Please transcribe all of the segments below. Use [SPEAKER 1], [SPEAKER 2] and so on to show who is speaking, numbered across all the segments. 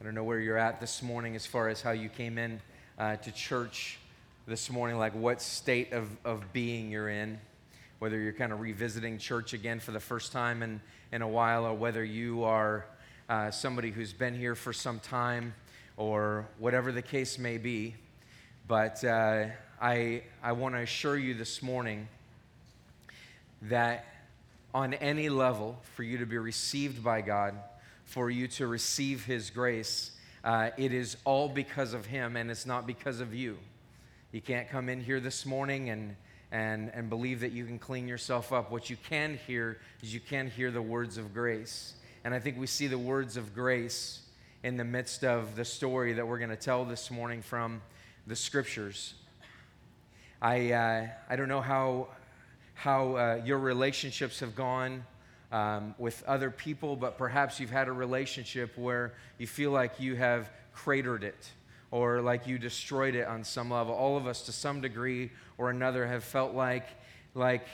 [SPEAKER 1] I don't know where you're at this morning as far as how you came in uh, to church this morning, like what state of, of being you're in, whether you're kind of revisiting church again for the first time in, in a while, or whether you are uh, somebody who's been here for some time, or whatever the case may be. But uh, I, I want to assure you this morning that on any level, for you to be received by God, for you to receive His grace. Uh, it is all because of Him and it's not because of you. You can't come in here this morning and, and, and believe that you can clean yourself up. What you can hear is you can hear the words of grace. And I think we see the words of grace in the midst of the story that we're going to tell this morning from the scriptures. I, uh, I don't know how, how uh, your relationships have gone um, with other people, but perhaps you've had a relationship where you feel like you have cratered it or like you destroyed it on some level. All of us, to some degree or another, have felt like, like,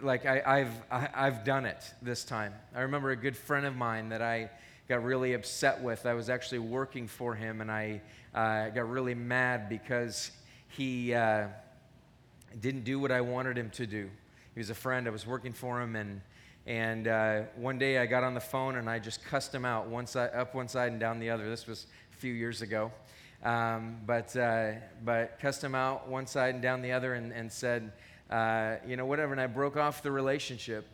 [SPEAKER 1] like I, have I, I've done it this time. I remember a good friend of mine that I got really upset with. I was actually working for him, and I uh, got really mad because he uh, didn't do what I wanted him to do. He was a friend. I was working for him, and and uh, one day I got on the phone and I just cussed him out, one side, up one side and down the other. This was a few years ago. Um, but, uh, but cussed him out one side and down the other and, and said, uh, you know, whatever. And I broke off the relationship.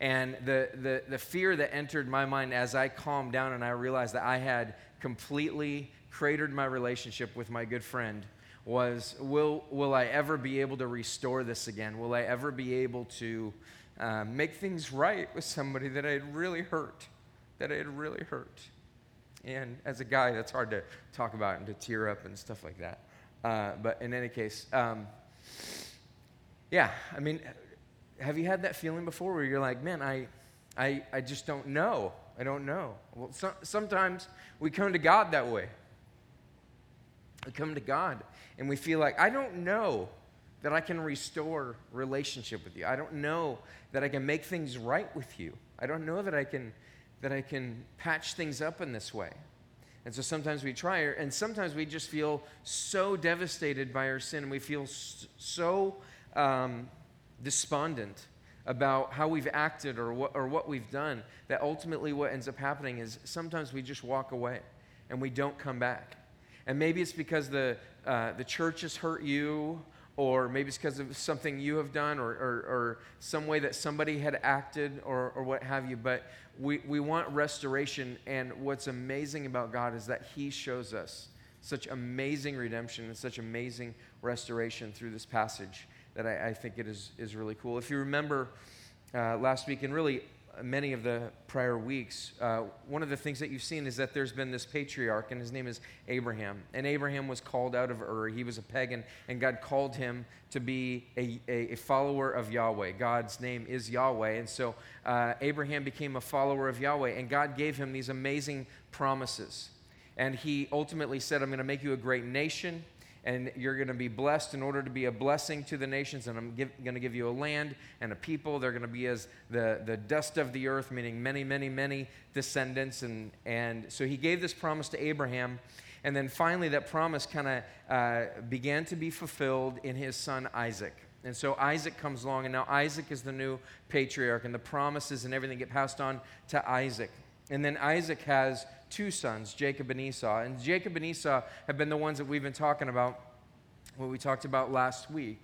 [SPEAKER 1] And the, the, the fear that entered my mind as I calmed down and I realized that I had completely cratered my relationship with my good friend was will, will I ever be able to restore this again? Will I ever be able to uh, make things right with somebody that I had really hurt, that I had really hurt. And as a guy, that's hard to talk about and to tear up and stuff like that. Uh, but in any case, um, yeah, I mean, have you had that feeling before where you're like, man, I, I, I just don't know. I don't know. Well, so, sometimes we come to God that way. We come to God and we feel like, I don't know that I can restore relationship with you. I don't know that I can make things right with you. I don't know that I can that I can patch things up in this way. And so sometimes we try, and sometimes we just feel so devastated by our sin, and we feel so um, despondent about how we've acted or what, or what we've done that ultimately what ends up happening is sometimes we just walk away and we don't come back. And maybe it's because the, uh, the church has hurt you, or maybe it's because of something you have done or, or, or, some way that somebody had acted or, or what have you. But we, we want restoration. And what's amazing about God is that He shows us such amazing redemption and such amazing restoration through this passage that I, I think it is, is really cool. If you remember uh, last week, and really many of the prior weeks, uh, one of the things that you've seen is that there's been this patriarch, and his name is Abraham. And Abraham was called out of Ur. He was a pagan, and God called him to be a, a, a follower of Yahweh. God's name is Yahweh. And so uh, Abraham became a follower of Yahweh, and God gave him these amazing promises. And he ultimately said, I'm going to make you a great nation and you're going to be blessed in order to be a blessing to the nations. And I'm going to give you a land and a people. They're going to be as the, the dust of the earth, meaning many, many, many descendants. And, and so he gave this promise to Abraham. And then finally, that promise kind of uh, began to be fulfilled in his son Isaac. And so Isaac comes along, and now Isaac is the new patriarch, and the promises and everything get passed on to Isaac. And then Isaac has two sons, Jacob and Esau. And Jacob and Esau have been the ones that we've been talking about, what we talked about last week.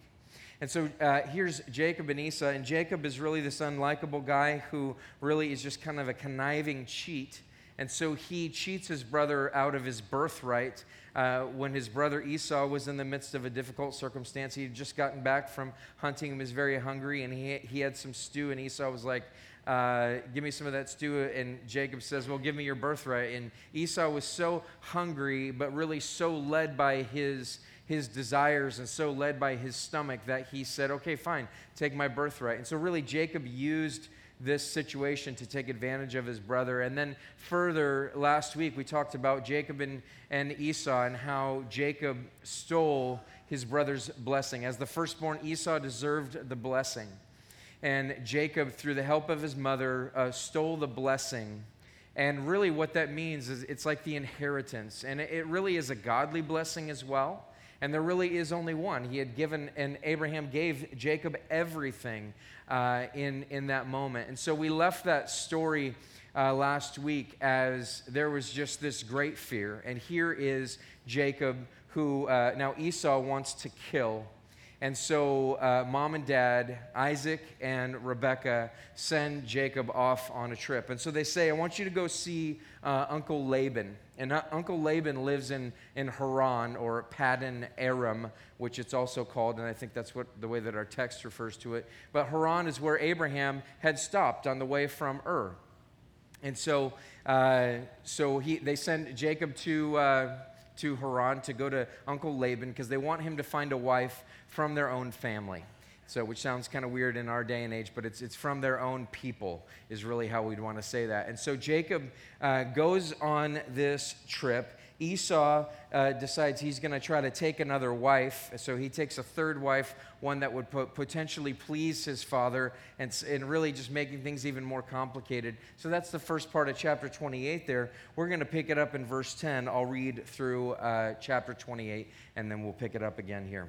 [SPEAKER 1] And so uh, here's Jacob and Esau. And Jacob is really this unlikable guy who really is just kind of a conniving cheat. And so he cheats his brother out of his birthright uh, when his brother Esau was in the midst of a difficult circumstance. He had just gotten back from hunting, and was very hungry, and he, he had some stew. And Esau was like, uh, give me some of that stew. And Jacob says, Well, give me your birthright. And Esau was so hungry, but really so led by his, his desires and so led by his stomach that he said, Okay, fine, take my birthright. And so, really, Jacob used this situation to take advantage of his brother. And then, further, last week we talked about Jacob and, and Esau and how Jacob stole his brother's blessing. As the firstborn, Esau deserved the blessing. And Jacob, through the help of his mother, uh, stole the blessing And really, what that means is it's like the inheritance. And it really is a godly blessing as well. And there really is only one. He had given, and Abraham gave Jacob everything uh, in, in that moment. And so we left that story uh, last week as there was just this great fear. And here is Jacob, who uh, now Esau wants to kill and so, uh, mom and dad, Isaac and Rebecca, send Jacob off on a trip. And so they say, I want you to go see uh, Uncle Laban. And uh, Uncle Laban lives in, in Haran or Paddan Aram, which it's also called. And I think that's what the way that our text refers to it. But Haran is where Abraham had stopped on the way from Ur. And so, uh, so he, they send Jacob to, uh, to Haran to go to Uncle Laban because they want him to find a wife from their own family. So, which sounds kind of weird in our day and age, but it's, it's from their own people, is really how we'd want to say that. And so Jacob uh, goes on this trip. Esau uh, decides he's going to try to take another wife. So he takes a third wife, one that would po- potentially please his father, and, and really just making things even more complicated. So that's the first part of chapter 28 there. We're going to pick it up in verse 10. I'll read through uh, chapter 28, and then we'll pick it up again here.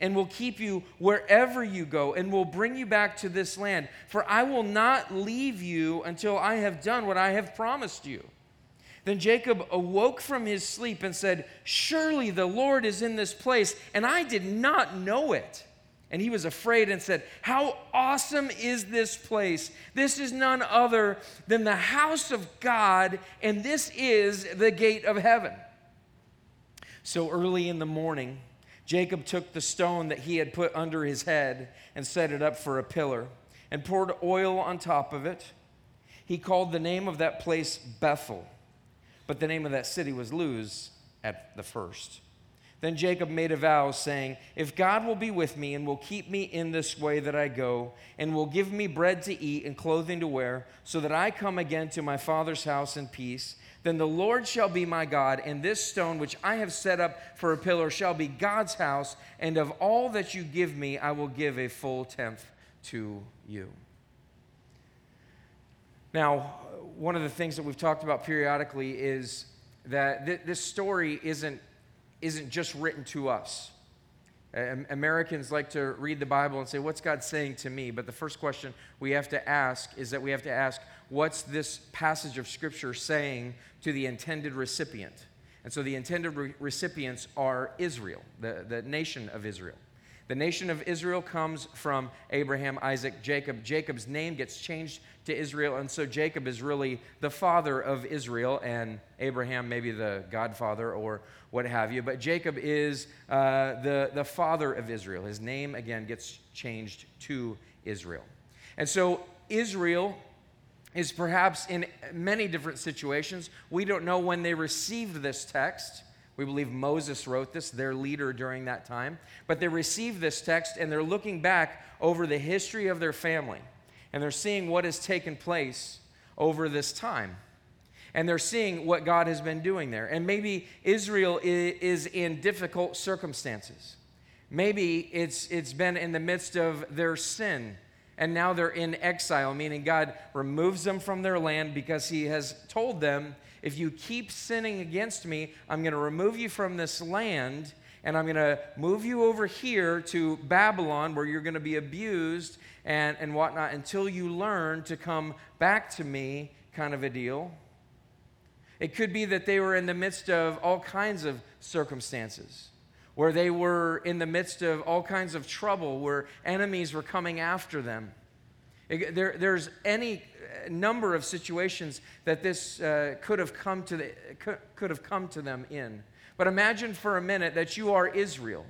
[SPEAKER 1] and will keep you wherever you go and will bring you back to this land. For I will not leave you until I have done what I have promised you. Then Jacob awoke from his sleep and said, Surely the Lord is in this place, and I did not know it. And he was afraid and said, How awesome is this place! This is none other than the house of God, and this is the gate of heaven. So early in the morning, Jacob took the stone that he had put under his head and set it up for a pillar and poured oil on top of it. He called the name of that place Bethel, but the name of that city was Luz at the first. Then Jacob made a vow, saying, If God will be with me and will keep me in this way that I go, and will give me bread to eat and clothing to wear, so that I come again to my father's house in peace, then the Lord shall be my God, and this stone which I have set up for a pillar shall be God's house, and of all that you give me, I will give a full tenth to you. Now, one of the things that we've talked about periodically is that th- this story isn't, isn't just written to us. Americans like to read the Bible and say, What's God saying to me? But the first question we have to ask is that we have to ask, What's this passage of Scripture saying to the intended recipient? And so the intended re- recipients are Israel, the, the nation of Israel. The nation of Israel comes from Abraham, Isaac, Jacob. Jacob's name gets changed to Israel, and so Jacob is really the father of Israel, and Abraham, maybe the godfather or what have you. But Jacob is uh, the, the father of Israel. His name, again, gets changed to Israel. And so Israel is perhaps in many different situations. We don't know when they received this text. We believe Moses wrote this, their leader during that time. But they received this text and they're looking back over the history of their family and they're seeing what has taken place over this time. And they're seeing what God has been doing there. And maybe Israel is in difficult circumstances. Maybe it's, it's been in the midst of their sin and now they're in exile, meaning God removes them from their land because He has told them, if you keep sinning against me, I'm going to remove you from this land and I'm going to move you over here to Babylon where you're going to be abused and, and whatnot until you learn to come back to me, kind of a deal. It could be that they were in the midst of all kinds of circumstances, where they were in the midst of all kinds of trouble, where enemies were coming after them. There, there's any number of situations that this uh, could, have come to the, could, could have come to them in. But imagine for a minute that you are Israel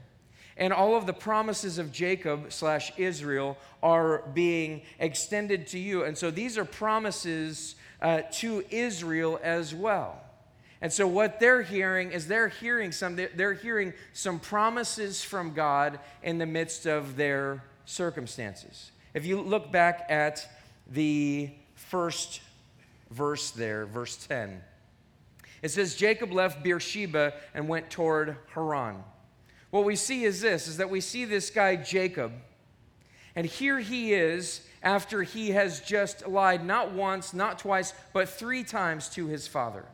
[SPEAKER 1] and all of the promises of Jacob slash Israel are being extended to you. And so these are promises uh, to Israel as well. And so what they're hearing is they're hearing some they're hearing some promises from God in the midst of their circumstances. If you look back at the first verse there, verse 10. It says Jacob left Beersheba and went toward Haran. What we see is this is that we see this guy Jacob and here he is after he has just lied not once, not twice, but three times to his father.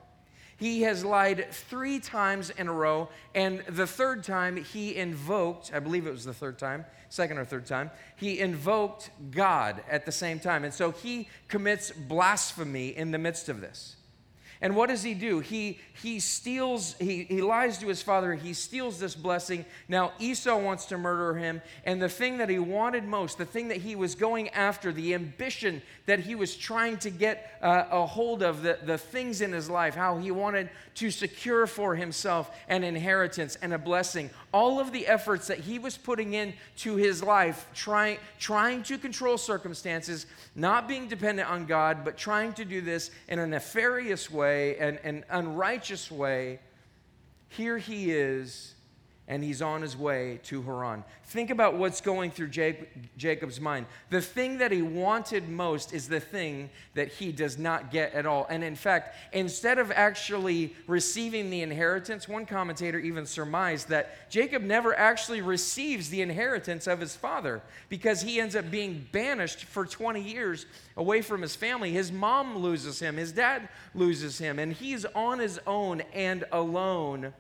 [SPEAKER 1] He has lied three times in a row, and the third time he invoked, I believe it was the third time, second or third time, he invoked God at the same time. And so he commits blasphemy in the midst of this. And what does he do? He, he steals, he, he lies to his father, he steals this blessing. Now Esau wants to murder him, and the thing that he wanted most, the thing that he was going after, the ambition that he was trying to get uh, a hold of, the, the things in his life, how he wanted to secure for himself an inheritance and a blessing, all of the efforts that he was putting into his life, trying, trying to control circumstances, not being dependent on God, but trying to do this in a nefarious way, and an unrighteous way, here he is and he's on his way to Haran. Think about what's going through Jacob's mind. The thing that he wanted most is the thing that he does not get at all. And in fact, instead of actually receiving the inheritance, one commentator even surmised that Jacob never actually receives the inheritance of his father because he ends up being banished for 20 years away from his family. His mom loses him, his dad loses him, and he's on his own and alone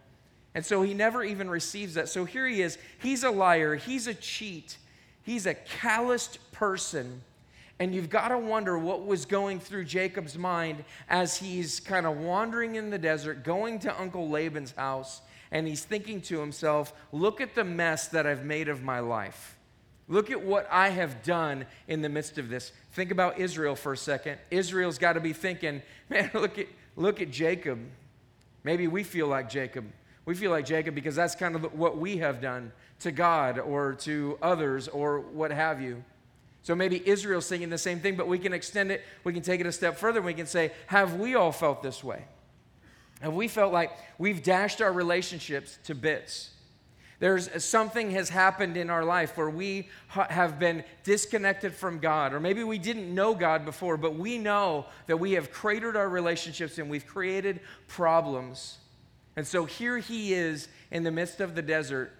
[SPEAKER 1] and so he never even receives that. So here he is. He's a liar. He's a cheat. He's a calloused person. And you've got to wonder what was going through Jacob's mind as he's kind of wandering in the desert, going to Uncle Laban's house, and he's thinking to himself, Look at the mess that I've made of my life. Look at what I have done in the midst of this. Think about Israel for a second. Israel's got to be thinking, Man, look at, look at Jacob. Maybe we feel like Jacob. We feel like Jacob because that's kind of what we have done to God or to others or what have you. So maybe Israel's singing the same thing, but we can extend it, we can take it a step further, we can say, have we all felt this way? Have we felt like we've dashed our relationships to bits? There's something has happened in our life where we ha- have been disconnected from God, or maybe we didn't know God before, but we know that we have cratered our relationships and we've created problems. And so here he is in the midst of the desert.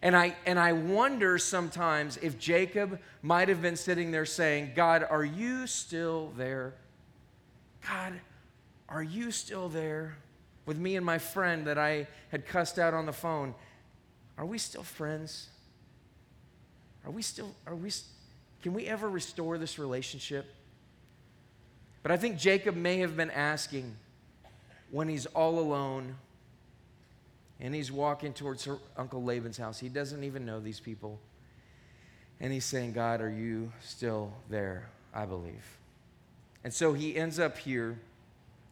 [SPEAKER 1] And I, and I wonder sometimes if Jacob might have been sitting there saying, God, are you still there? God, are you still there? With me and my friend that I had cussed out on the phone, are we still friends? Are we still, are we, can we ever restore this relationship? But I think Jacob may have been asking when he's all alone and he's walking towards her, Uncle Laban's house. He doesn't even know these people. And he's saying, God, are you still there? I believe. And so he ends up here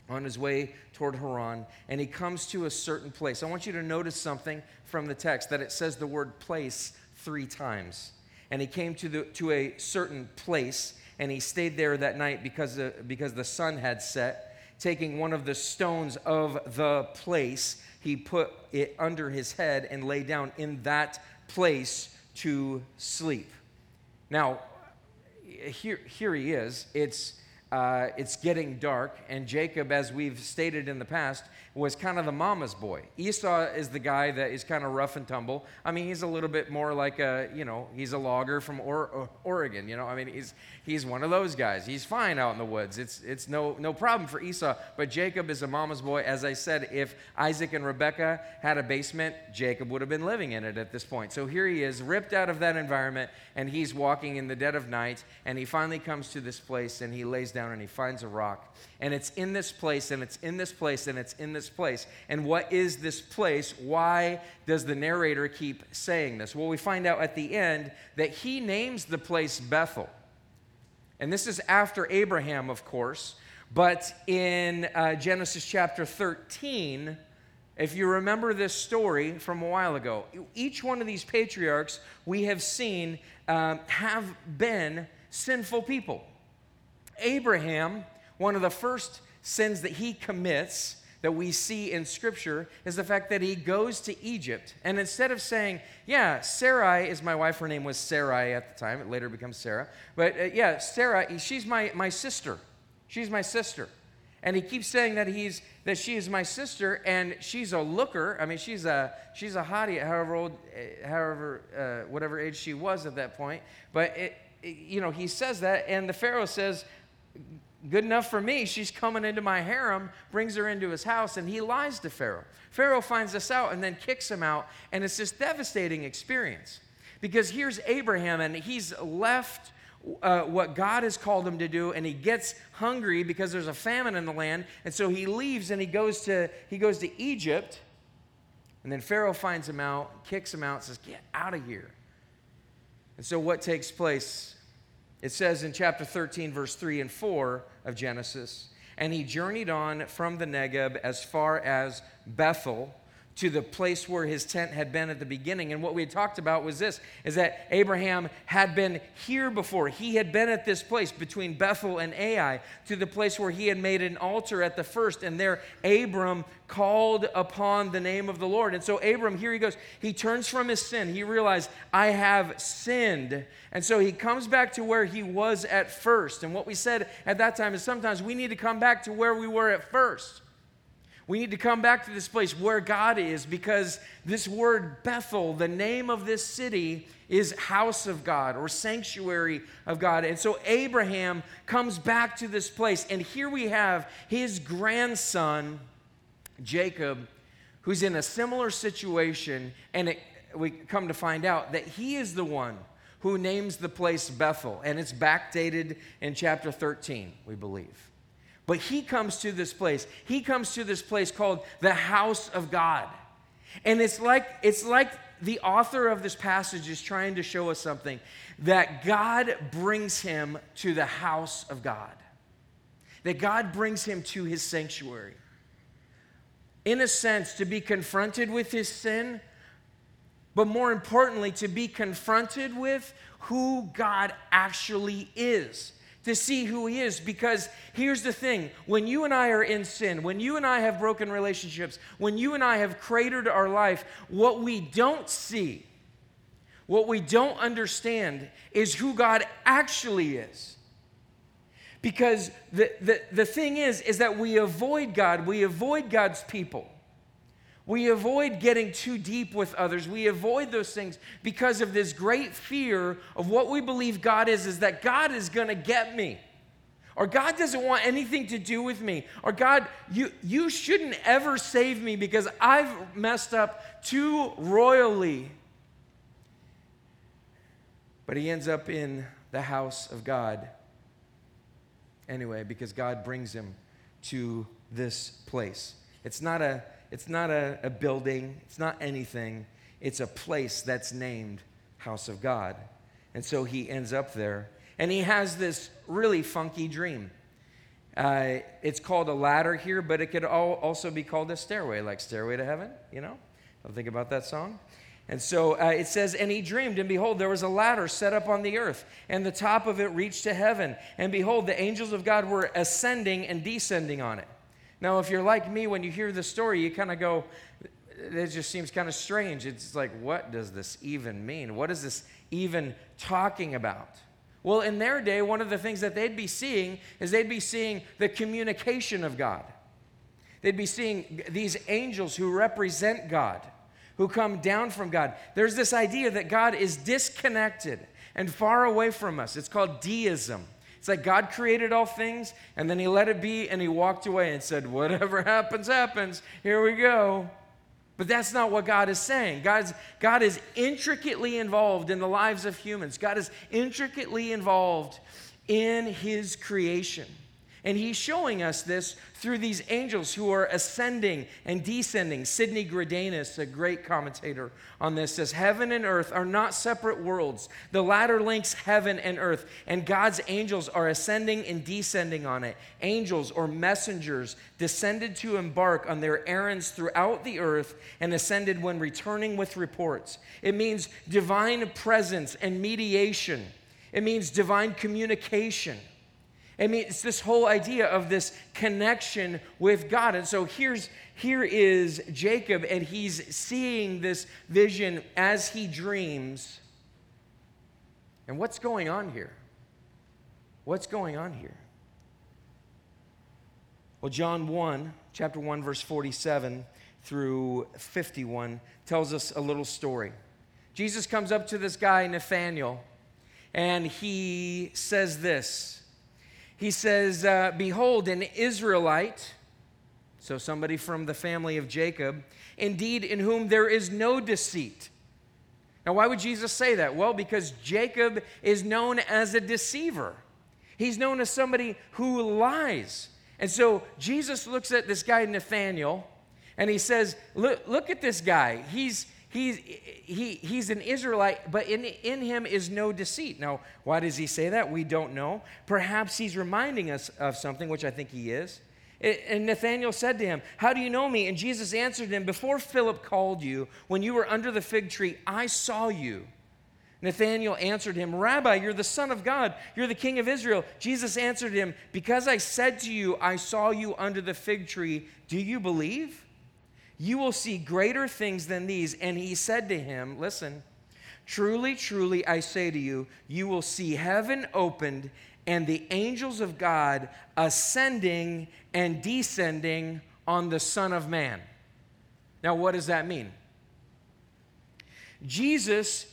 [SPEAKER 1] on his way toward Haran, and he comes to a certain place. I want you to notice something from the text that it says the word place three times. And he came to, the, to a certain place, and he stayed there that night because, the, because the sun had set, taking one of the stones of the place he put it under his head and lay down in that place to sleep. Now, here, here he is. It's, uh, it's getting dark, and Jacob, as we've stated in the past, was kind of the mama's boy. Esau is the guy that is kind of rough and tumble. I mean, he's a little bit more like a, you know, he's a logger from or- Oregon. You know, I mean, he's he's one of those guys. He's fine out in the woods. It's it's no no problem for Esau. But Jacob is a mama's boy. As I said, if Isaac and Rebecca had a basement, Jacob would have been living in it at this point. So here he is, ripped out of that environment, and he's walking in the dead of night, and he finally comes to this place and he lays down down and he finds a rock. And it's in this place, and it's in this place, and it's in this place. And what is this place? Why does the narrator keep saying this? Well, we find out at the end that he names the place Bethel. And this is after Abraham, of course. But in uh, Genesis chapter 13, if you remember this story from a while ago, each one of these patriarchs we have seen um, have been sinful people. Abraham, one of the first sins that he commits that we see in Scripture is the fact that he goes to Egypt. And instead of saying, Yeah, Sarai is my wife, her name was Sarai at the time, it later becomes Sarah. But uh, yeah, Sarah, she's my, my sister. She's my sister. And he keeps saying that he's that she is my sister, and she's a looker. I mean, she's a she's a hottie, however old, eh, however uh, whatever age she was at that point. But it, it, you know, he says that, and the Pharaoh says, "Good enough for me." She's coming into my harem, brings her into his house, and he lies to Pharaoh. Pharaoh finds this out and then kicks him out, and it's this devastating experience because here's Abraham, and he's left uh, what God has called him to do, and he gets hungry because there's a famine in the land, and so he leaves and he goes to he goes to Egypt, and then Pharaoh finds him out, kicks him out, says, "Get out of here." And so what takes place? It says in chapter 13, verse 3 and 4 of Genesis, and he journeyed on from the Negeb as far as Bethel to the place where his tent had been at the beginning. And what we had talked about was this is that Abraham had been here before. He had been at this place between Bethel and Ai to the place where he had made an altar at the first. And there Abram called upon the name of the Lord. And so Abram, here he goes, he turns from his sin. He realized, I have sinned. And so he comes back to where he was at first. And what we said at that time is sometimes we need to come back to where we were at first. We need to come back to this place where God is because this word Bethel, the name of this city, is house of God or sanctuary of God. And so Abraham comes back to this place. And here we have his grandson, Jacob, who's in a similar situation. And it, we come to find out that he is the one who names the place Bethel. And it's backdated in chapter 13, we believe. But he comes to this place. He comes to this place called the house of God. And it's like it's like the author of this passage is trying to show us something that God brings him to the house of God. That God brings him to his sanctuary. In a sense, to be confronted with his sin, but more importantly, to be confronted with who God actually is to see who He is. Because here's the thing when you and I are in sin, when you and I have broken relationships, when you and I have cratered our life, what we don't see, what we don't understand is who God actually is. Because the, the, the thing is, is that we avoid God, we avoid God's people. We avoid getting too deep with others. We avoid those things because of this great fear of what we believe God is is that God is going to get me. Or God doesn't want anything to do with me. Or God, you, you shouldn't ever save me because I've messed up too royally. But he ends up in the house of God anyway because God brings him to this place. It's not a it's not a, a building, it's not anything. It's a place that's named House of God. And so he ends up there. And he has this really funky dream. Uh, it's called a ladder here, but it could also be called a stairway, like Stairway to Heaven, you know? Don't think about that song. And so uh, it says, And he dreamed, and behold, there was a ladder set up on the earth, and the top of it reached to heaven. And behold, the angels of God were ascending and descending on it. Now, if you're like me, when you hear the story, you kind of go, it just seems kind of strange. It's like, what does this even mean? What is this even talking about? Well, in their day, one of the things that they'd be seeing is they'd be seeing the communication of God. They'd be seeing these angels who represent God, who come down from God. There's this idea that God is disconnected and far away from us. It's called deism. It's like God created all things and then he let it be and he walked away and said, Whatever happens, happens. Here we go. But that's not what God is saying. God's, God is intricately involved in the lives of humans, God is intricately involved in his creation. And he's showing us this through these angels who are ascending and descending. Sidney Greidanus, a great commentator on this, says Heaven and earth are not separate worlds. The latter links heaven and earth, and God's angels are ascending and descending on it. Angels or messengers descended to embark on their errands throughout the earth and ascended when returning with reports. It means divine presence and mediation, it means divine communication. I mean, it's this whole idea of this connection with God. And so here's here is Jacob, and he's seeing this vision as he dreams. And what's going on here? What's going on here? Well, John 1, chapter 1, verse 47 through 51 tells us a little story. Jesus comes up to this guy, Nathanael, and he says this he says, uh, Behold, an Israelite, so somebody from the family of Jacob, indeed in whom there is no deceit. Now, why would Jesus say that? Well, because Jacob is known as a deceiver. He's known as somebody who lies. And so Jesus looks at this guy, Nathaniel, and he says, Look, look at this guy. He's, he's, he, he's an Israelite, but in, in him is no deceit. Now, why does he say that? We don't know. Perhaps he's reminding us of something, which I think he is. And Nathanael said to him, How do you know me? And Jesus answered him, Before Philip called you, when you were under the fig tree, I saw you. Nathanael answered him, Rabbi, you're the Son of God. You're the King of Israel. Jesus answered him, Because I said to you, I saw you under the fig tree, do you believe? You will see greater things than these. And he said to him, Listen, truly, truly, I say to you, you will see heaven opened and the angels of God ascending and descending on the Son of Man. Now, what does that mean? Jesus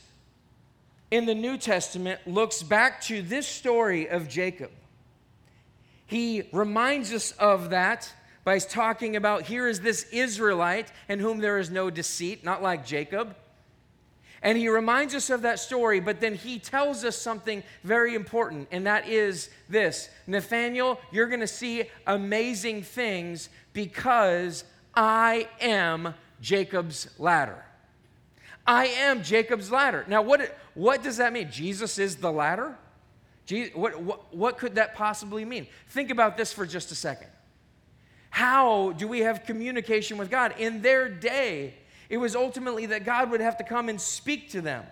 [SPEAKER 1] in the New Testament looks back to this story of Jacob. He reminds us of that by talking about here is this Israelite in whom there is no deceit, not like Jacob. And he reminds us of that story, but then he tells us something very important, and that is this Nathaniel, you're going to see amazing things because I am Jacob's ladder. I am Jacob's ladder. Now, what, what does that mean? Jesus is the ladder? Jesus, what, what, what could that possibly mean? Think about this for just a second. How do we have communication with God? In their day, it was ultimately that God would have to come and speak to them.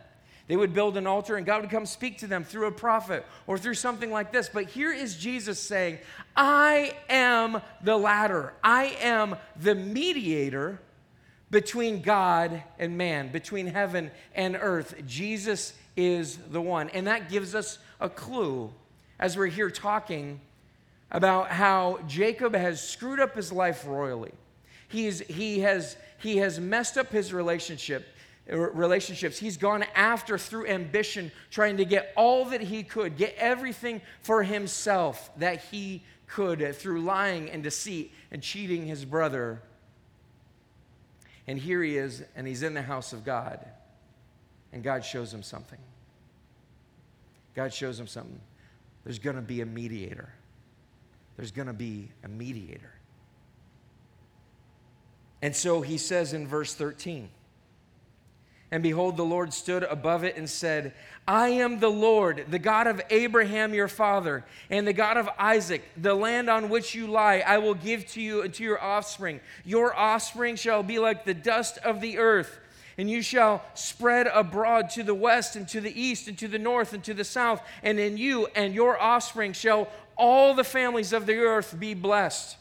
[SPEAKER 1] They would build an altar and God would come speak to them through a prophet or through something like this. But here is Jesus saying, I am the ladder, I am the mediator between God and man, between heaven and earth. Jesus is the one. And that gives us a clue as we're here talking about how Jacob has screwed up his life royally. He's, he, has, he has messed up his relationship uh, relationships. He's gone after through ambition, trying to get all that he could, get everything for himself that he could uh, through lying and deceit and cheating his brother. And here he is, and he's in the house of God. And God shows him something. God shows him something. There's going to be a mediator there's going to be a mediator. And so he says in verse 13, and behold, the Lord stood above it and said, I am the Lord, the God of Abraham your father, and the God of Isaac. The land on which you lie, I will give to you and to your offspring. Your offspring shall be like the dust of the earth, and you shall spread abroad to the west and to the east and to the north and to the south. And in you and your offspring shall all the families of the earth be blessed.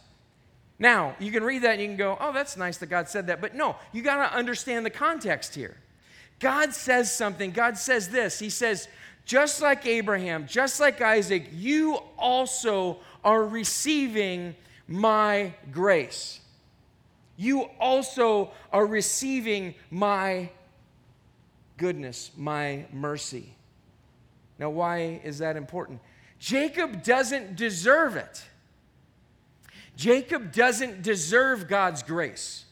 [SPEAKER 1] Now, you can read that and you can go, oh, that's nice that God said that. But no, you got to understand the context here. God says something. God says this. He says, just like Abraham, just like Isaac, you also are receiving my grace. You also are receiving my goodness, my mercy. Now, why is that important? Jacob doesn't deserve it. Jacob doesn't deserve God's grace.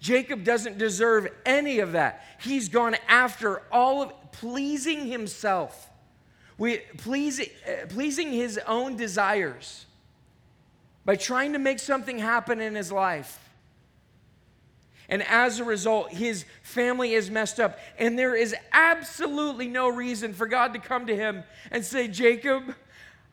[SPEAKER 1] Jacob doesn't deserve any of that. He's gone after all of pleasing himself, we, pleasing, pleasing his own desires. by trying to make something happen in his life. And as a result, his family is messed up. And there is absolutely no reason for God to come to him and say, Jacob,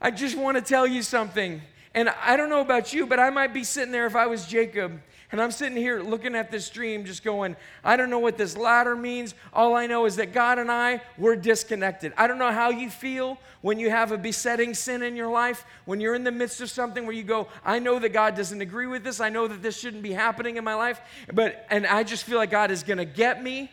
[SPEAKER 1] I just want to tell you something. And I don't know about you, but I might be sitting there if I was Jacob and I'm sitting here looking at this dream, just going, I don't know what this ladder means. All I know is that God and I, we're disconnected. I don't know how you feel when you have a besetting sin in your life, when you're in the midst of something where you go, I know that God doesn't agree with this. I know that this shouldn't be happening in my life, but, and I just feel like God is going to get me.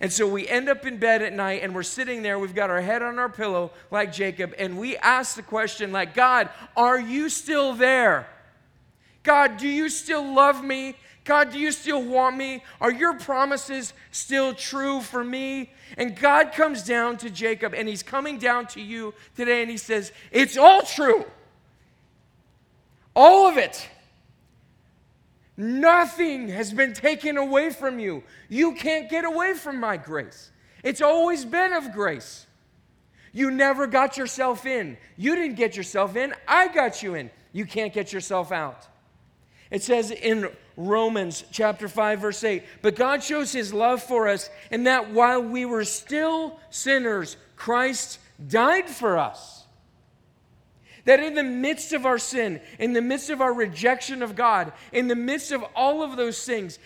[SPEAKER 1] And so we end up in bed at night and we're sitting there, we've got our head on our pillow like Jacob, and we ask the question, like, God, are you still there? God, do you still love me? God, do you still want me? Are your promises still true for me? And God comes down to Jacob and he's coming down to you today and he says, It's all true. All of it. Nothing has been taken away from you. You can't get away from my grace. It's always been of grace. You never got yourself in. You didn't get yourself in. I got you in. You can't get yourself out. It says in Romans chapter 5 verse 8, but God shows his love for us in that while we were still sinners, Christ died for us. That in the midst of our sin, in the midst of our rejection of God, in the midst of all of those things,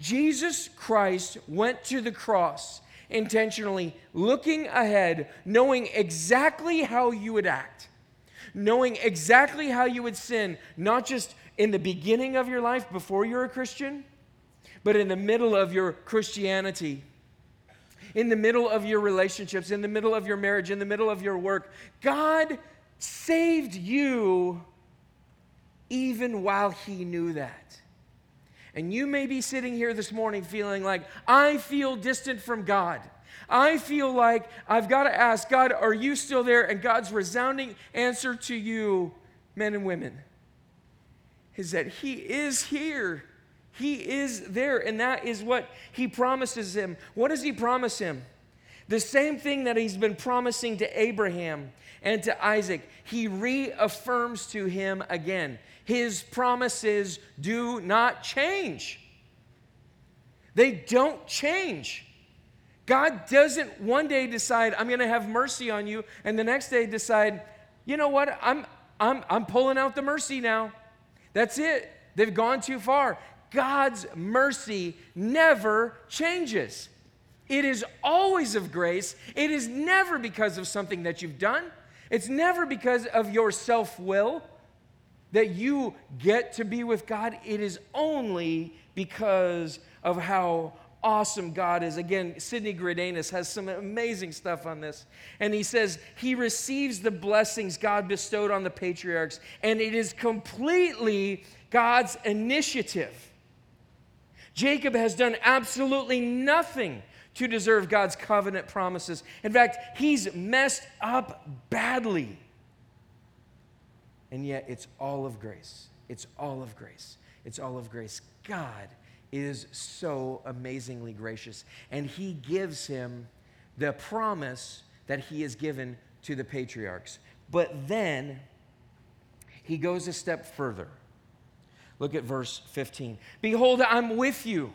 [SPEAKER 1] Jesus Christ went to the cross intentionally, looking ahead, knowing exactly how you would act, knowing exactly how you would sin, not just in the beginning of your life before you're a Christian, but in the middle of your Christianity, in the middle of your relationships, in the middle of your marriage, in the middle of your work. God saved you even while He knew that. And you may be sitting here this morning feeling like, I feel distant from God. I feel like I've got to ask God, are you still there? And God's resounding answer to you, men and women, is that He is here. He is there, and that is what He promises him. What does He promise him? The same thing that He's been promising to Abraham and to Isaac, He reaffirms to him again. His promises do not change. They don't change. God doesn't one day decide, I'm going to have mercy on you, and the next day decide, you know what, I'm, I'm, I'm pulling out the mercy now. That's it. They've gone too far. God's mercy never changes. It is always of grace. It is never because of something that you've done. It's never because of your self will that you get to be with God. It is only because of how awesome God is. Again, Sidney Greidanus has some amazing stuff on this. And he says he receives the blessings God bestowed on the patriarchs, and it is completely God's initiative. Jacob has done absolutely nothing to deserve God's covenant promises. In fact, he's messed up badly. And yet, it's all of grace. It's all of grace. It's all of grace. God is so amazingly gracious. And he gives him the promise that he has given to the patriarchs. But then he goes a step further. Look at verse 15. Behold, I'm with you,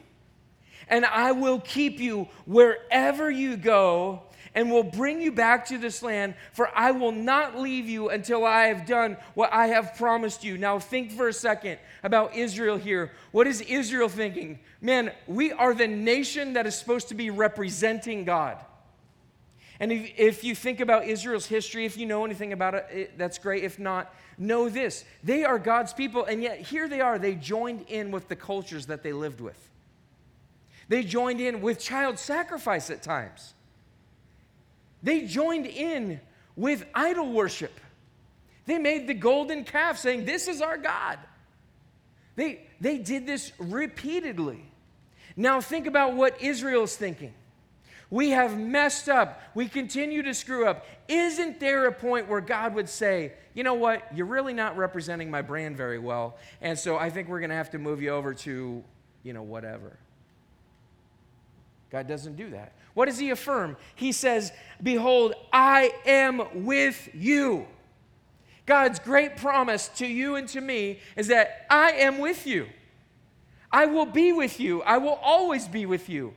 [SPEAKER 1] and I will keep you wherever you go and will bring you back to this land, for I will not leave you until I have done what I have promised you. Now, think for a second about Israel here. What is Israel thinking? Man, we are the nation that is supposed to be representing God. And if, if you think about Israel's history, if you know anything about it, it, that's great. If not, know this they are God's people, and yet here they are. They joined in with the cultures that they lived with. They joined in with child sacrifice at times. They joined in with idol worship. They made the golden calf saying, This is our God. They, they did this repeatedly. Now, think about what Israel's thinking. We have messed up. We continue to screw up. Isn't there a point where God would say, you know what, you're really not representing my brand very well, and so I think we're going to have to move you over to, you know, whatever? God doesn't do that. What does he affirm? He says, Behold, I am with you. God's great promise to you and to me is that I am with you. I will be with you. I will always be with you.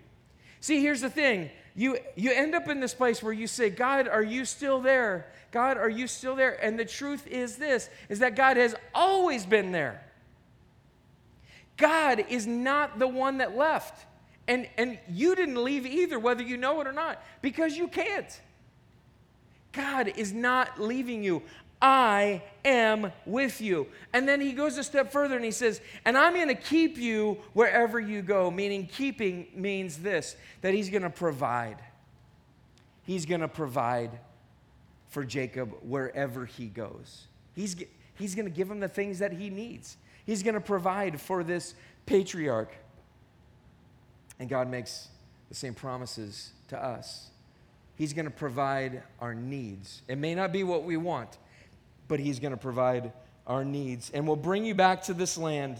[SPEAKER 1] See, here's the thing. You, you end up in this place where you say, God, are you still there? God, are you still there? And the truth is this, is that God has always been there. God is not the one that left. And, and you didn't leave either, whether you know it or not, because you can't. God is not leaving you. I am with you. And then he goes a step further and he says, And I'm going to keep you wherever you go. Meaning, keeping means this that he's going to provide. He's going to provide for Jacob wherever he goes. He's, he's going to give him the things that he needs. He's going to provide for this patriarch. And God makes the same promises to us. He's going to provide our needs. It may not be what we want, but He's going to provide our needs. And we'll bring you back to this land.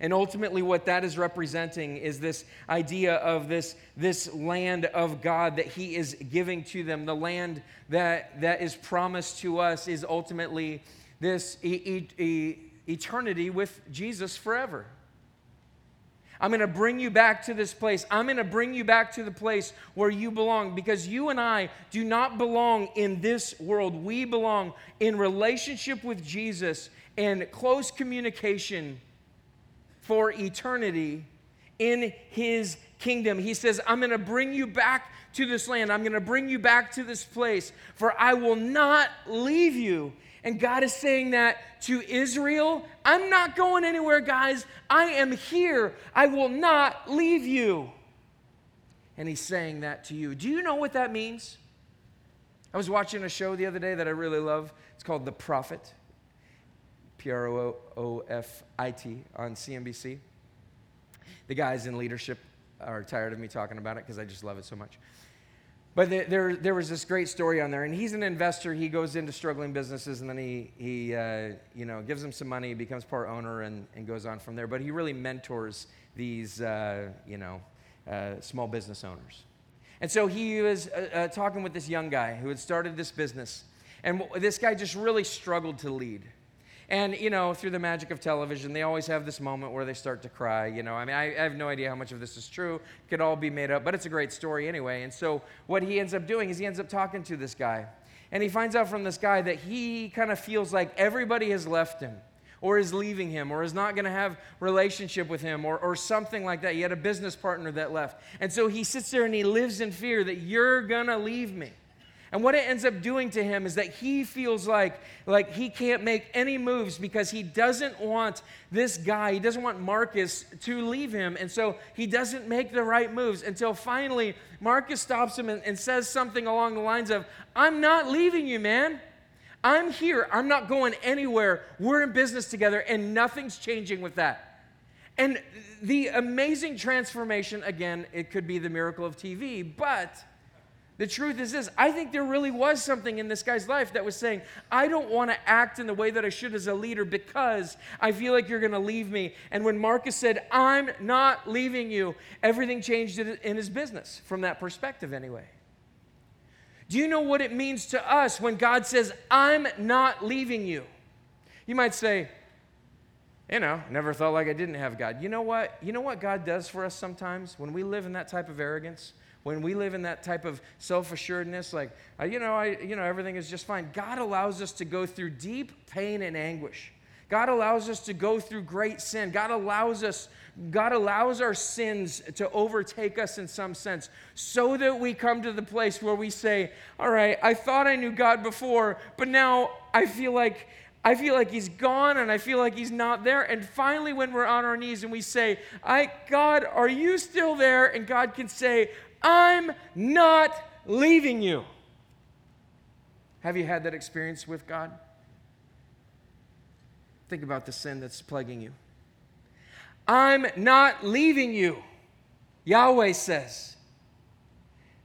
[SPEAKER 1] And ultimately, what that is representing is this idea of this, this land of God that He is giving to them. The land that, that is promised to us is ultimately this e- e- eternity with Jesus forever. I'm going to bring you back to this place. I'm going to bring you back to the place where you belong because you and I do not belong in this world. We belong in relationship with Jesus and close communication for eternity in his kingdom. He says, I'm going to bring you back to this land. I'm going to bring you back to this place, for I will not leave you and God is saying that to Israel I'm not going anywhere, guys. I am here. I will not leave you. And He's saying that to you. Do you know what that means? I was watching a show the other day that I really love. It's called The Profit, P R O O F I T, on CNBC. The guys in leadership are tired of me talking about it because I just love it so much. But there, there was this great story on there, and he's an investor. He goes into struggling businesses, and then he, he uh, you know, gives them some money, becomes part owner, and, and goes on from there. But he really mentors these, uh, you know, uh, small business owners. And so he was uh, uh, talking with this young guy who had started this business, and this guy just really struggled to lead. And, you know, through the magic of television, they always have this moment where they start to cry. You know, I mean, I, I, have no idea how much of this is true. It could all be made up, but it's a great story anyway. And so, what he ends up doing is he ends up talking to this guy. And he finds out from this guy that he kind of feels like everybody has left him or is leaving him or is not going to have relationship with him or, or something like that he had a business partner that left and so he sits there and he lives in fear that you're going to leave me and what it ends up doing to him is that he feels like, like he can't make any moves because he doesn't want this guy, he doesn't want Marcus to leave him. And so he doesn't make the right moves until finally Marcus stops him and, and says something along the lines of, I'm not leaving you, man. I'm here. I'm not going anywhere. We're in business together, and nothing's changing with that. And the amazing transformation, again, it could be the miracle of TV, but the truth is this I think there really was something in this guy's life that was saying, I don't want to act in the way that I should as a leader because I feel like you're going to leave me. And when Marcus said, I'm not leaving you, everything changed in his business from that perspective, anyway. Do you know what it means to us when God says, I'm not leaving you? You might say, you know, never felt like I didn't have God. You know what? You know what God does for us sometimes when we live in that type of arrogance? When we live in that type of self-assuredness like uh, you know i you know everything is just fine god allows us to go through deep pain and anguish god allows us to go through great sin god allows us god allows our sins to overtake us in some sense so that we come to the place where we say all right i thought i knew god before but now i feel like I feel like he's gone and I feel like he's not there. And finally, when we're on our knees and we say, I, God, are you still there? And God can say, I'm not leaving you. Have you had that experience with God? Think about the sin that's plaguing you. I'm not leaving you, Yahweh says.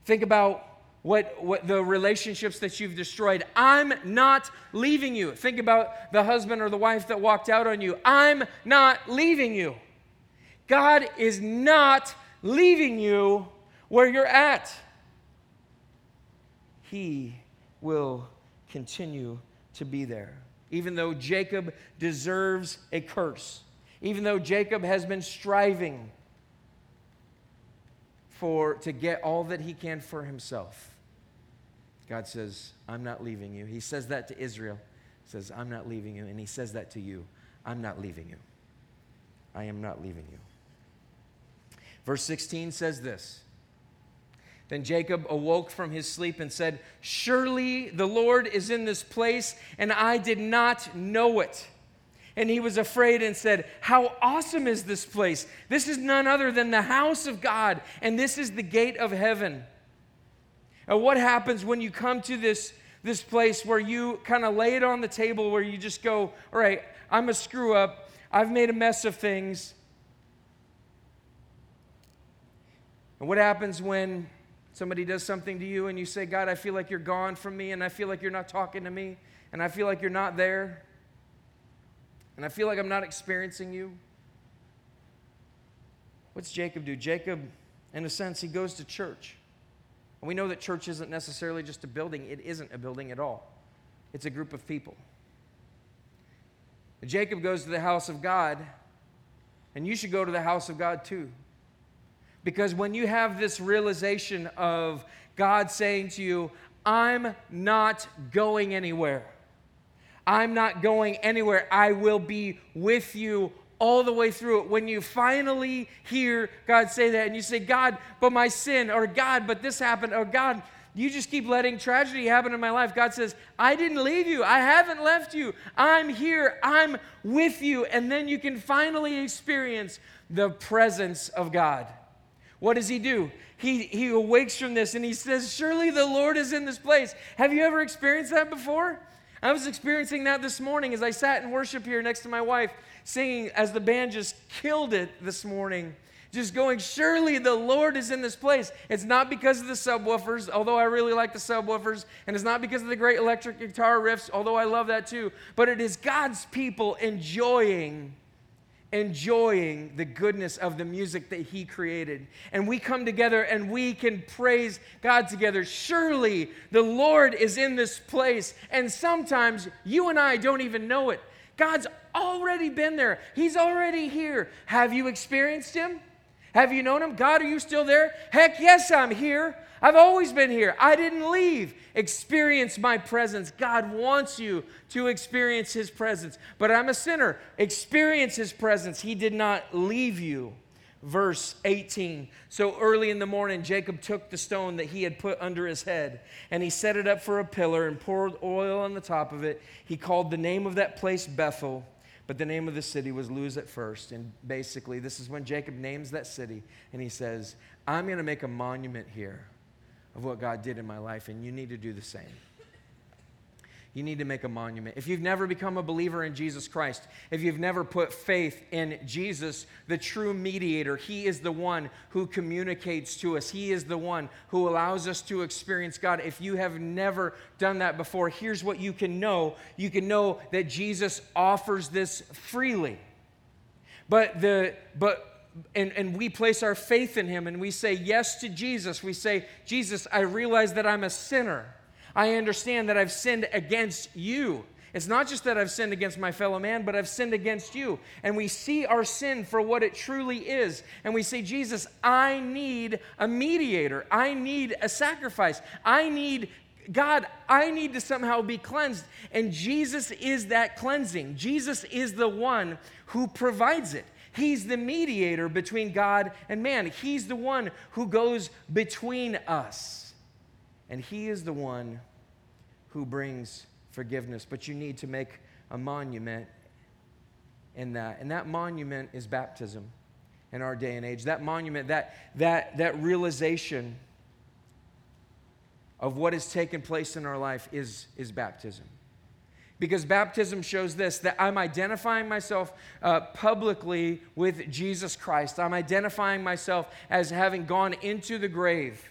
[SPEAKER 1] Think about what, what the relationships that you've destroyed. I'm not leaving you. Think about the husband or the wife that walked out on you. I'm not leaving you. God is not leaving you where you're at. He will continue to be there. Even though Jacob deserves a curse, even though Jacob has been striving for to get all that he can for himself. God says, "I'm not leaving you." He says that to Israel. He says, "I'm not leaving you." And he says that to you. "I'm not leaving you." I am not leaving you. Verse 16 says this Then Jacob awoke from his sleep and said, Surely the Lord is in this place, and I did not know it. And he was afraid and said, How awesome is this place! This is none other than the house of God, and this is the gate of heaven. And what happens when you come to this, this place where you kind of lay it on the table, where you just go, All right, I'm a screw up. I've made a mess of things. And what happens when somebody does something to you and you say, God, I feel like you're gone from me, and I feel like you're not talking to me, and I feel like you're not there, and I feel like I'm not experiencing you? What's Jacob do? Jacob, in a sense, he goes to church. And we know that church isn't necessarily just a building, it isn't a building at all, it's a group of people. Jacob goes to the house of God, and you should go to the house of God too. Because when you have this realization of God saying to you, I'm not going anywhere. I'm not going anywhere. I will be with you all the way through it. When you finally hear God say that and you say, God, but my sin, or God, but this happened, or God, you just keep letting tragedy happen in my life. God says, I didn't leave you. I haven't left you. I'm here. I'm with you. And then you can finally experience the presence of God. What does he do? He, he awakes from this and he says, Surely the Lord is in this place. Have you ever experienced that before? I was experiencing that this morning as I sat in worship here next to my wife, singing as the band just killed it this morning just going, surely the Lord is in this place. It's not because of the subwoofers, although I really like the subwoofers, and it's not because of the great electric guitar riffs, although I love that too, but it is God's people enjoying enjoying the goodness of the music that he created. And we come together and we can praise God together. Surely the Lord is in this place. And sometimes you and I don't even know it. God's already been there, He's already here. Have you experienced Him? Have you known him? God, are you still there? Heck yes, I'm here. I've always been here. I didn't leave. Experience my presence. God wants you to experience his presence. But I'm a sinner. Experience his presence. He did not leave you. Verse 18. So early in the morning, Jacob took the stone that he had put under his head, and he set it up for a pillar and poured oil on the top of it. He called the name of that place Bethel but the name of the city was Luz at first. And basically, this is when Jacob names that city and he says, I'm going to make a monument here of what God did in my life, and you need to do the same you need to make a monument. If you've never become a believer in Jesus Christ, if you've never put faith in Jesus, the true mediator, He is the one who communicates to us, He is the one who allows us to experience God. If you have never done that before, here's what you can know you can know that Jesus offers this freely. But the, but and, and we place our faith in him and we say yes to Jesus. We say, Jesus, I realize that I'm a sinner. I understand that I've sinned against you. It's not just that I've sinned against my fellow man, but I've sinned against you. And we see our sin for what it truly is. And we say, Jesus, I need a mediator. I need a sacrifice. I need, God, I need to somehow be cleansed. And Jesus is that cleansing. Jesus is the one who provides it. He's the mediator between God and man. He's the one who goes between us and He is the one who brings forgiveness. But you need to make a monument in that. And that monument is baptism in our day and age. That monument, that, that, that realization of what has taken place in our life is, is baptism. Because baptism shows this that I'm identifying myself uh, publicly with Jesus Christ. I'm identifying myself as having gone into the grave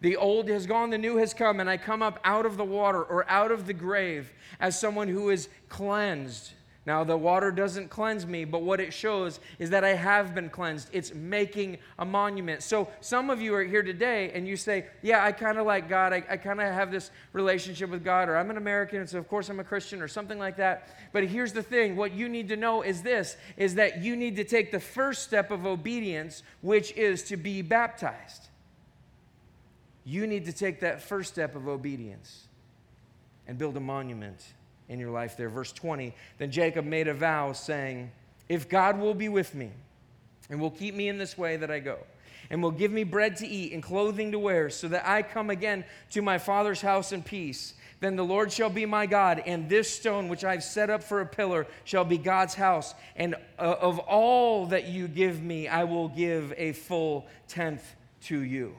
[SPEAKER 1] the old has gone, the new has come, and I come up out of the water or out of the grave as someone who is cleansed, Now, the water doesn't cleanse me, but what it shows is that I have been cleansed. It's making a monument. So, some of you are here today and you say, Yeah, I kind of like God. I, I kind of have this relationship with God, or I'm an American, so of course I'm a Christian, or something like that. But here's the thing what you need to know is this is that you need to take the first step of obedience, which is to be baptized. You need to take that first step of obedience and build a monument in your life there. Verse 20 Then Jacob made a vow, saying, If God will be with me and will keep me in this way that I go, and will give me bread to eat and clothing to wear, so that I come again to my father's house in peace, then the Lord shall be my God, and this stone which I've set up for a pillar shall be God's house. And uh, of all that you give me, I will give a full tenth to you.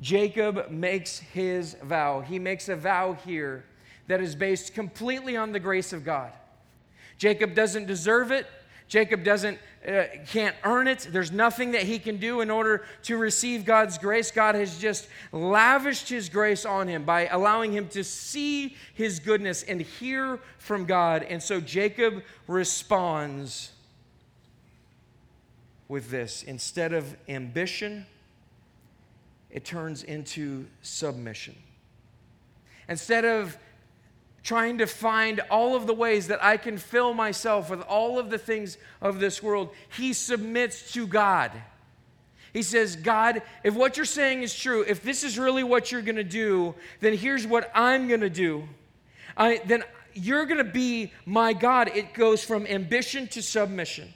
[SPEAKER 1] Jacob makes his vow. He makes a vow here that is based completely on the grace of God. Jacob doesn't deserve it. Jacob doesn't uh, can't earn it. There's nothing that he can do in order to receive God's grace. God has just lavished his grace on him by allowing him to see his goodness and hear from God. And so Jacob responds with this. Instead of ambition, it turns into submission. Instead of trying to find all of the ways that I can fill myself with all of the things of this world, he submits to God. He says, God, if what you're saying is true, if this is really what you're going to do, then here's what I'm going to do. I, then you're going to be my God. It goes from ambition to submission.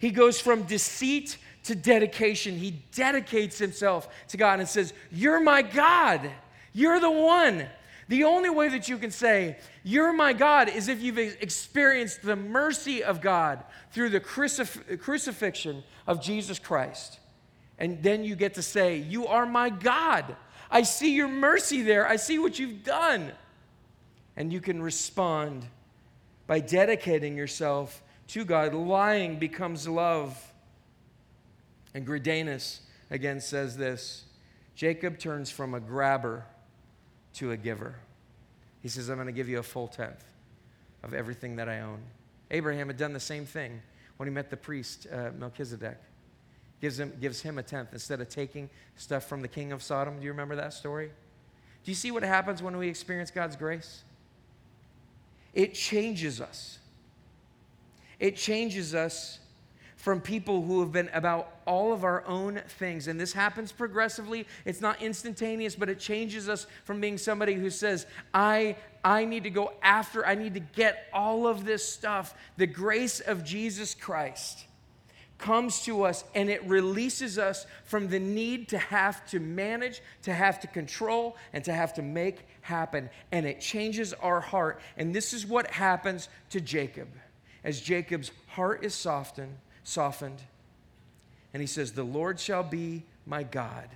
[SPEAKER 1] He goes from deceit to dedication. He dedicates himself to God and says, You're my God. You're the one. The only way that you can say, You're my God, is if you've experienced the mercy of God through the crucif- crucifixion of Jesus Christ. And then you get to say, You are my God. I see your mercy there. I see what you've done. And you can respond by dedicating yourself to God. Lying becomes love. And Greidanus again says this Jacob turns from a grabber to a giver. He says, I'm going to give you a full tenth of everything that I own. Abraham had done the same thing when he met the priest, uh, Melchizedek. Gives him, gives him a tenth instead of taking stuff from the king of Sodom. Do you remember that story? Do you see what happens when we experience God's grace? It changes us. It changes us from people who have been about all of our own things. And this happens progressively. It's not instantaneous, but it changes us from being somebody who says, I, I need to go after, I need to get all of this stuff. The grace of Jesus Christ comes to us and it releases us from the need to have to manage, to have to control, and to have to make happen. And it changes our heart. And this is what happens to Jacob. As Jacob's heart is softened, softened. And he says, The Lord shall be my God.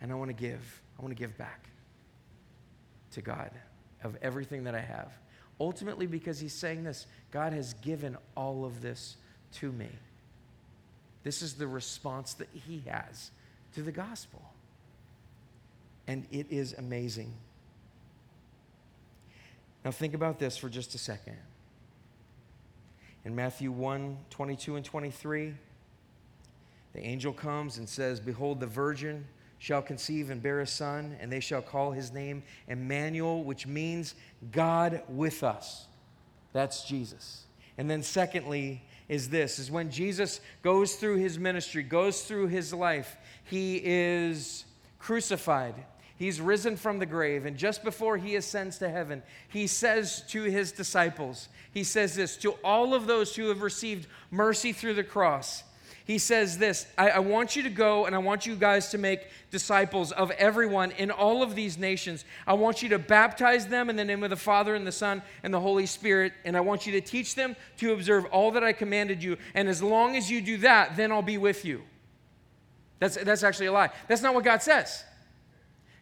[SPEAKER 1] And I want to give, I want to give back to God of everything that I have. Ultimately, because he's saying this God has given all of this to me. This is the response that he has to the gospel. And it is amazing. Now, think about this for just a second. In Matthew 1 22 and 23, the angel comes and says, Behold, the virgin shall conceive and bear a son, and they shall call his name Emmanuel, which means God with us. That's Jesus. And then, secondly, is this is when Jesus goes through his ministry, goes through his life, he is crucified. He's risen from the grave, and just before he ascends to heaven, he says to his disciples, He says this to all of those who have received mercy through the cross. He says this I, I, want you to go and I want you guys to make disciples of everyone in all of these nations. I want you to baptize them in the name of the Father and the Son and the Holy Spirit, and I want you to teach them to observe all that I commanded you. And as long as you do that, then I'll be with you. That's, that's actually a lie. That's not what God says.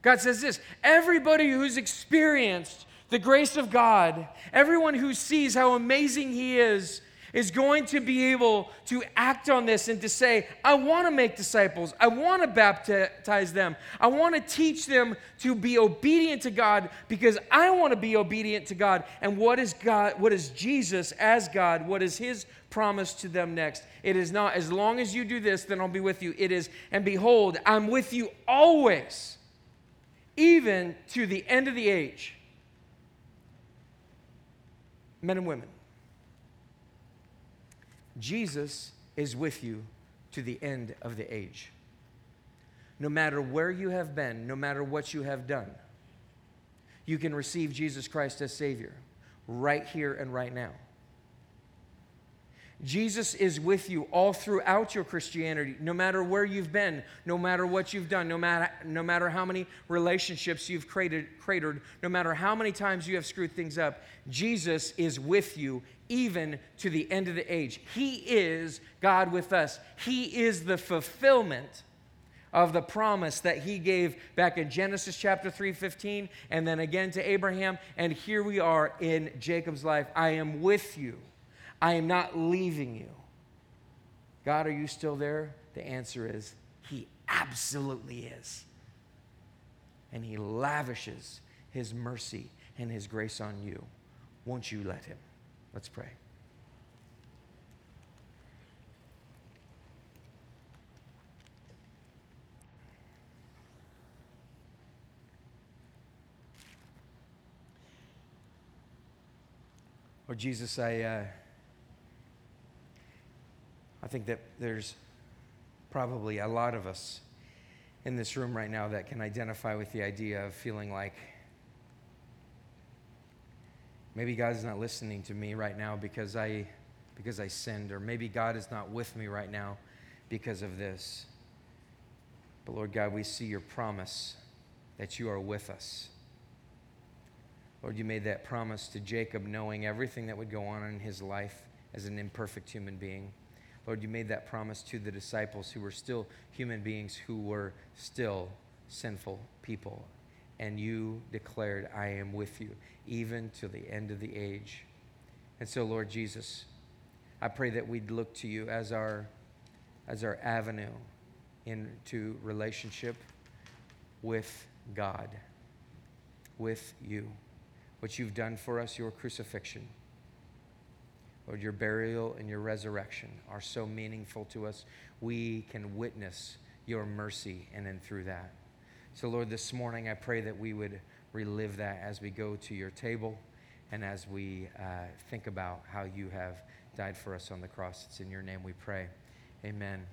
[SPEAKER 1] God says this everybody who's experienced the grace of God, everyone who sees how amazing He is, is going to be able to act on this and to say, I want to make disciples. I want to baptize them. I want to teach them to be obedient to God because I want to be obedient to God. And what is God, what is Jesus as God? What is his promise to them next? It is not, as long as you do this, then I'll be with you. It is, and behold, I'm with you always, even to the end of the age. Men and women. Jesus is with you to the end of the age. No matter where you have been, no matter what you have done, you can receive Jesus Christ as Savior right here and right now. Jesus is with you all throughout your Christianity, no matter where you've been, no matter what you've done, no matter, no matter how many relationships you've created, cratered, no matter how many times you have screwed things up. Jesus is with you even to the end of the age. He is God with us, He is the fulfillment of the promise that he gave back in Genesis chapter 3:15 and then again to Abraham and here we are in Jacob's life I am with you I am not leaving you. God, are you still there? The answer is He absolutely is. And He lavishes His mercy and His grace on you. Won't you let Him? Let's pray. Lord Jesus, I. Uh, I think that there's probably a lot of us in this room right now that can identify with the idea of feeling like maybe God is not listening to me right now because I because I sinned or maybe God is not with me right now because of this. But Lord God, we see your promise that you are with us. Lord, you made that promise to Jacob knowing everything that would go on in his life as an imperfect human being. Lord, you made that promise to the disciples who were still human beings who were still sinful people. And you declared, I am with you, even to the end of the age. And so, Lord Jesus, I pray that we'd look to you as our, as our avenue into relationship with God, with you. What you've done for us, your crucifixion Lord, your burial and your resurrection are so meaningful to us. We can witness your mercy and then through that. So, Lord, this morning I pray that we would relive that as we go to your table and as we uh, think about how you have died for us on the cross. It's in your name we pray. Amen.